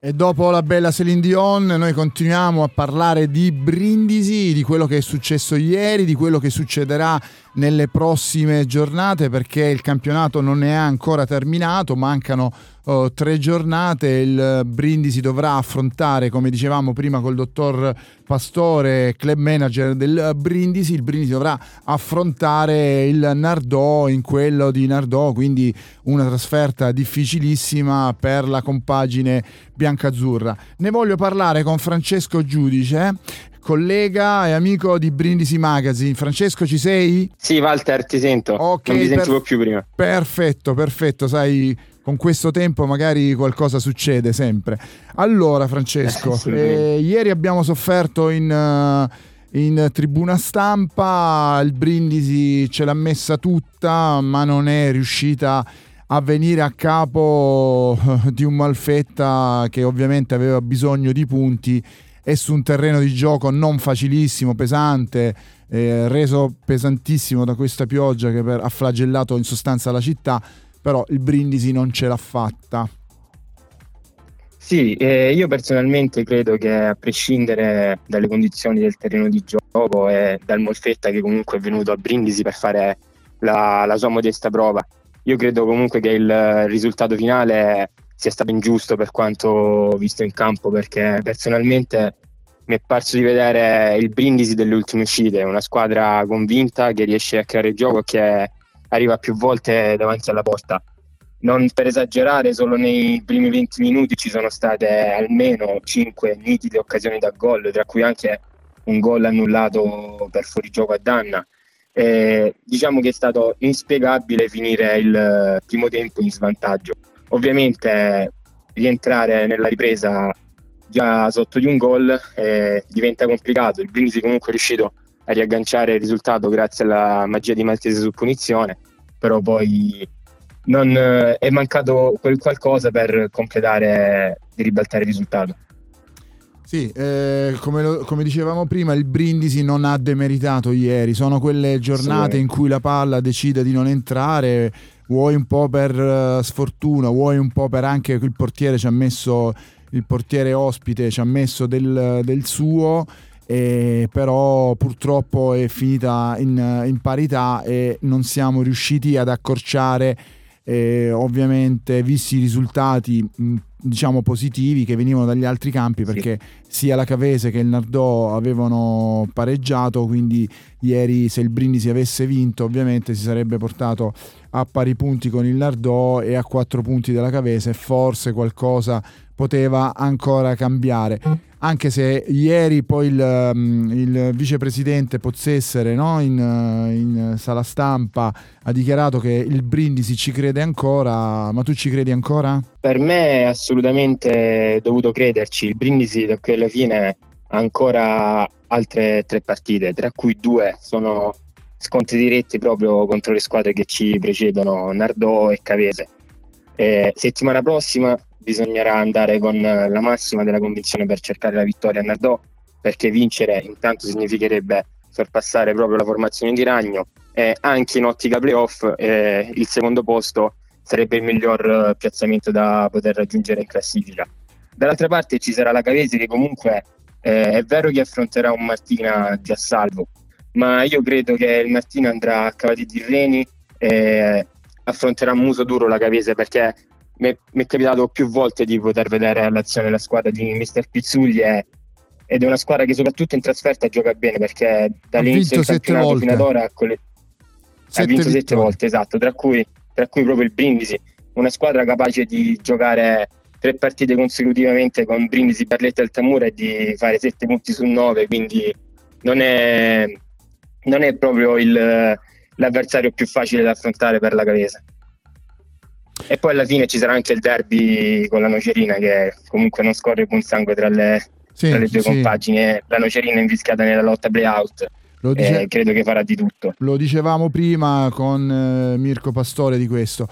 E dopo la bella Celine Dion noi continuiamo a parlare di Brindisi, di quello che è successo ieri, di quello che succederà nelle prossime giornate perché il campionato non è ancora terminato, mancano oh, tre giornate, il Brindisi dovrà affrontare, come dicevamo prima col dottor Pastore, club manager del Brindisi, il Brindisi dovrà affrontare il Nardò in quello di Nardò, quindi una trasferta difficilissima per la compagine biancazzurra. Ne voglio parlare con Francesco Giudice collega e amico di Brindisi Magazine. Francesco, ci sei? Sì, Walter, ti sento. Ok, non ti sentivo per... più prima. Perfetto, perfetto. Sai, con questo tempo magari qualcosa succede sempre. Allora, Francesco, eh, ieri abbiamo sofferto in, uh, in tribuna stampa, il Brindisi ce l'ha messa tutta, ma non è riuscita a venire a capo di un Malfetta che ovviamente aveva bisogno di punti è su un terreno di gioco non facilissimo, pesante, eh, reso pesantissimo da questa pioggia che per, ha flagellato in sostanza la città, però il Brindisi non ce l'ha fatta. Sì, eh, io personalmente credo che a prescindere dalle condizioni del terreno di gioco e dal Molfetta che comunque è venuto a Brindisi per fare la, la sua modesta prova, io credo comunque che il risultato finale sia stato ingiusto per quanto visto in campo perché personalmente mi è parso di vedere il brindisi delle ultime uscite, una squadra convinta che riesce a creare gioco e che arriva più volte davanti alla porta. Non per esagerare, solo nei primi 20 minuti ci sono state almeno 5 nitide occasioni da gol, tra cui anche un gol annullato per fuorigioco a Danna. E diciamo che è stato inspiegabile finire il primo tempo in svantaggio. Ovviamente rientrare nella ripresa già sotto di un gol eh, diventa complicato. Il Brindisi comunque è riuscito a riagganciare il risultato grazie alla magia di Maltese su punizione, però poi non, eh, è mancato quel qualcosa per completare e ribaltare il risultato. Sì, eh, come, lo, come, dicevamo prima, il Brindisi non ha demeritato ieri, sono quelle giornate sì. in cui la palla decide di non entrare vuoi un po' per uh, sfortuna, vuoi un po' per anche che il portiere ci ha messo, il portiere ospite ci ha messo del, del suo, eh, però purtroppo è finita in, in, parità e non siamo riusciti ad accorciare eh, ovviamente visti i risultati mh, diciamo positivi che venivano dagli altri campi perché sì. sia la Cavese che il Nardò avevano pareggiato quindi ieri se il Brindisi avesse vinto ovviamente si sarebbe portato a pari punti con il Nardò e a quattro punti della Cavese forse qualcosa poteva ancora cambiare anche se ieri poi il, mm, il vicepresidente Pozzessere no? in, in, sala stampa ha dichiarato che il Brindisi ci crede ancora, ma tu ci credi ancora? Per me è assolutamente dovuto crederci, il Brindisi da qui alla fine ha ancora altre tre partite, tra cui due sono scontri diretti proprio contro le squadre che ci precedono, Nardò e Cavese. E settimana prossima bisognerà andare con la massima della convinzione per cercare la vittoria a Nardò, perché vincere intanto significherebbe sorpassare proprio la formazione di Ragno e anche in ottica playoff eh, il secondo posto sarebbe il miglior piazzamento da poter raggiungere in classifica. Dall'altra parte ci sarà la Cavesi che comunque eh, è vero che affronterà un Martina già salvo, ma io credo che il Martina andrà a cavati di reni e affronterà muso duro la Cavese perché mi è capitato più volte di poter vedere l'azione della squadra di Mister Pizzugli e, ed è una squadra che soprattutto in trasferta gioca bene perché dall'inizio del campionato volte. fino ad ora ha, coll- ha vinto sette volte, esatto, tra cui, tra cui proprio il Brindisi, una squadra capace di giocare tre partite consecutivamente con Brindisi, Barletta e Altamura e di fare sette punti su nove, quindi non è, non è proprio il, l'avversario più facile da affrontare per la Cavese. E poi alla fine ci sarà anche il derby con la Nocerina che comunque non scorre buon sangue tra le, sì, tra le due sì. compagini. La Nocerina è invischiata nella lotta playout. Lo dice... eh, credo che farà di tutto. Lo dicevamo prima con eh, Mirko Pastore di questo.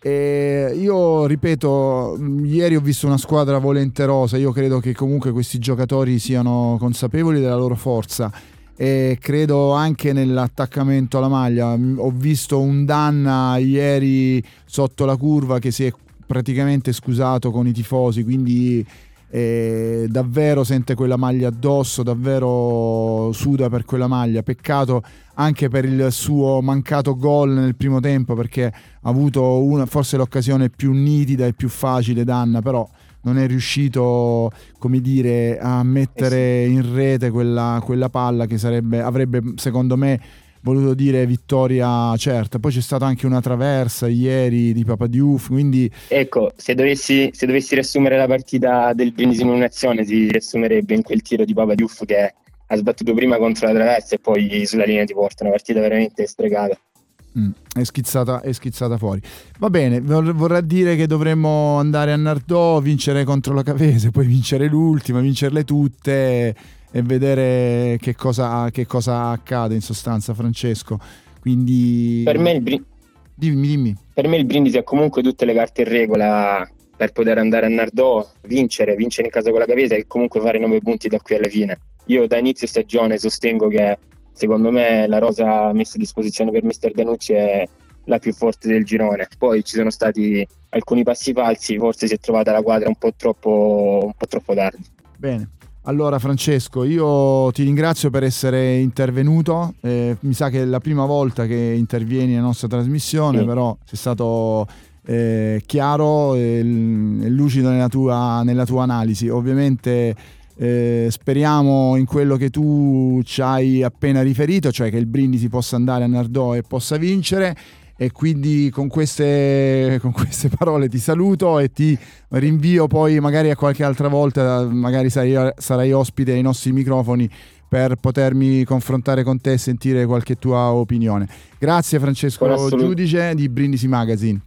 E io ripeto, ieri ho visto una squadra volenterosa, io credo che comunque questi giocatori siano consapevoli della loro forza e credo anche nell'attaccamento alla maglia. Ho visto un Danna ieri sotto la curva che si è praticamente scusato con i tifosi, quindi eh, davvero sente quella maglia addosso, davvero suda per quella maglia. Peccato anche per il suo mancato gol nel primo tempo perché ha avuto una, forse l'occasione più nitida e più facile Danna, però non è riuscito come dire, a mettere eh in rete quella, quella palla che sarebbe, avrebbe secondo me voluto dire vittoria certa. Poi c'è stata anche una traversa ieri di Papa Diouf, quindi... Ecco, se dovessi, se dovessi riassumere la partita del Brindisi in un'azione si riassumerebbe in quel tiro di Papa Diouf che ha sbattuto prima contro la traversa e poi sulla linea di porta, una partita veramente stregata. Mm, è, schizzata, è schizzata fuori. Va bene, vorrà dire che dovremmo andare a Nardò, vincere contro la Cavese, poi vincere l'ultima, vincerle tutte e vedere che cosa, che cosa accade in sostanza, Francesco. Quindi... Per me, il Bri- dimmi, dimmi. per me il Brindisi ha comunque tutte le carte in regola per poter andare a Nardò, vincere, vincere in casa con la Cavese e comunque fare 9 punti da qui alla fine. Io da inizio stagione sostengo che secondo me la rosa messa a disposizione per Mister Danucci è la più forte del girone. Poi ci sono stati alcuni passi falsi, forse si è trovata la quadra un po' troppo, un po troppo tardi. Bene. Allora Francesco, io ti ringrazio per essere intervenuto, eh, mi sa che è la prima volta che intervieni nella nostra trasmissione, sì. però sei stato eh, chiaro e, e lucido nella tua, nella tua, analisi. Ovviamente eh, speriamo in quello che tu ci hai appena riferito, cioè che il Brindisi possa andare a Nardò e possa vincere e quindi con queste, con queste, parole ti saluto e ti rinvio poi magari a qualche altra volta, magari sarai, sarai ospite ai nostri microfoni per potermi confrontare con te e sentire qualche tua opinione. Grazie Francesco Giudice di Brindisi Magazine.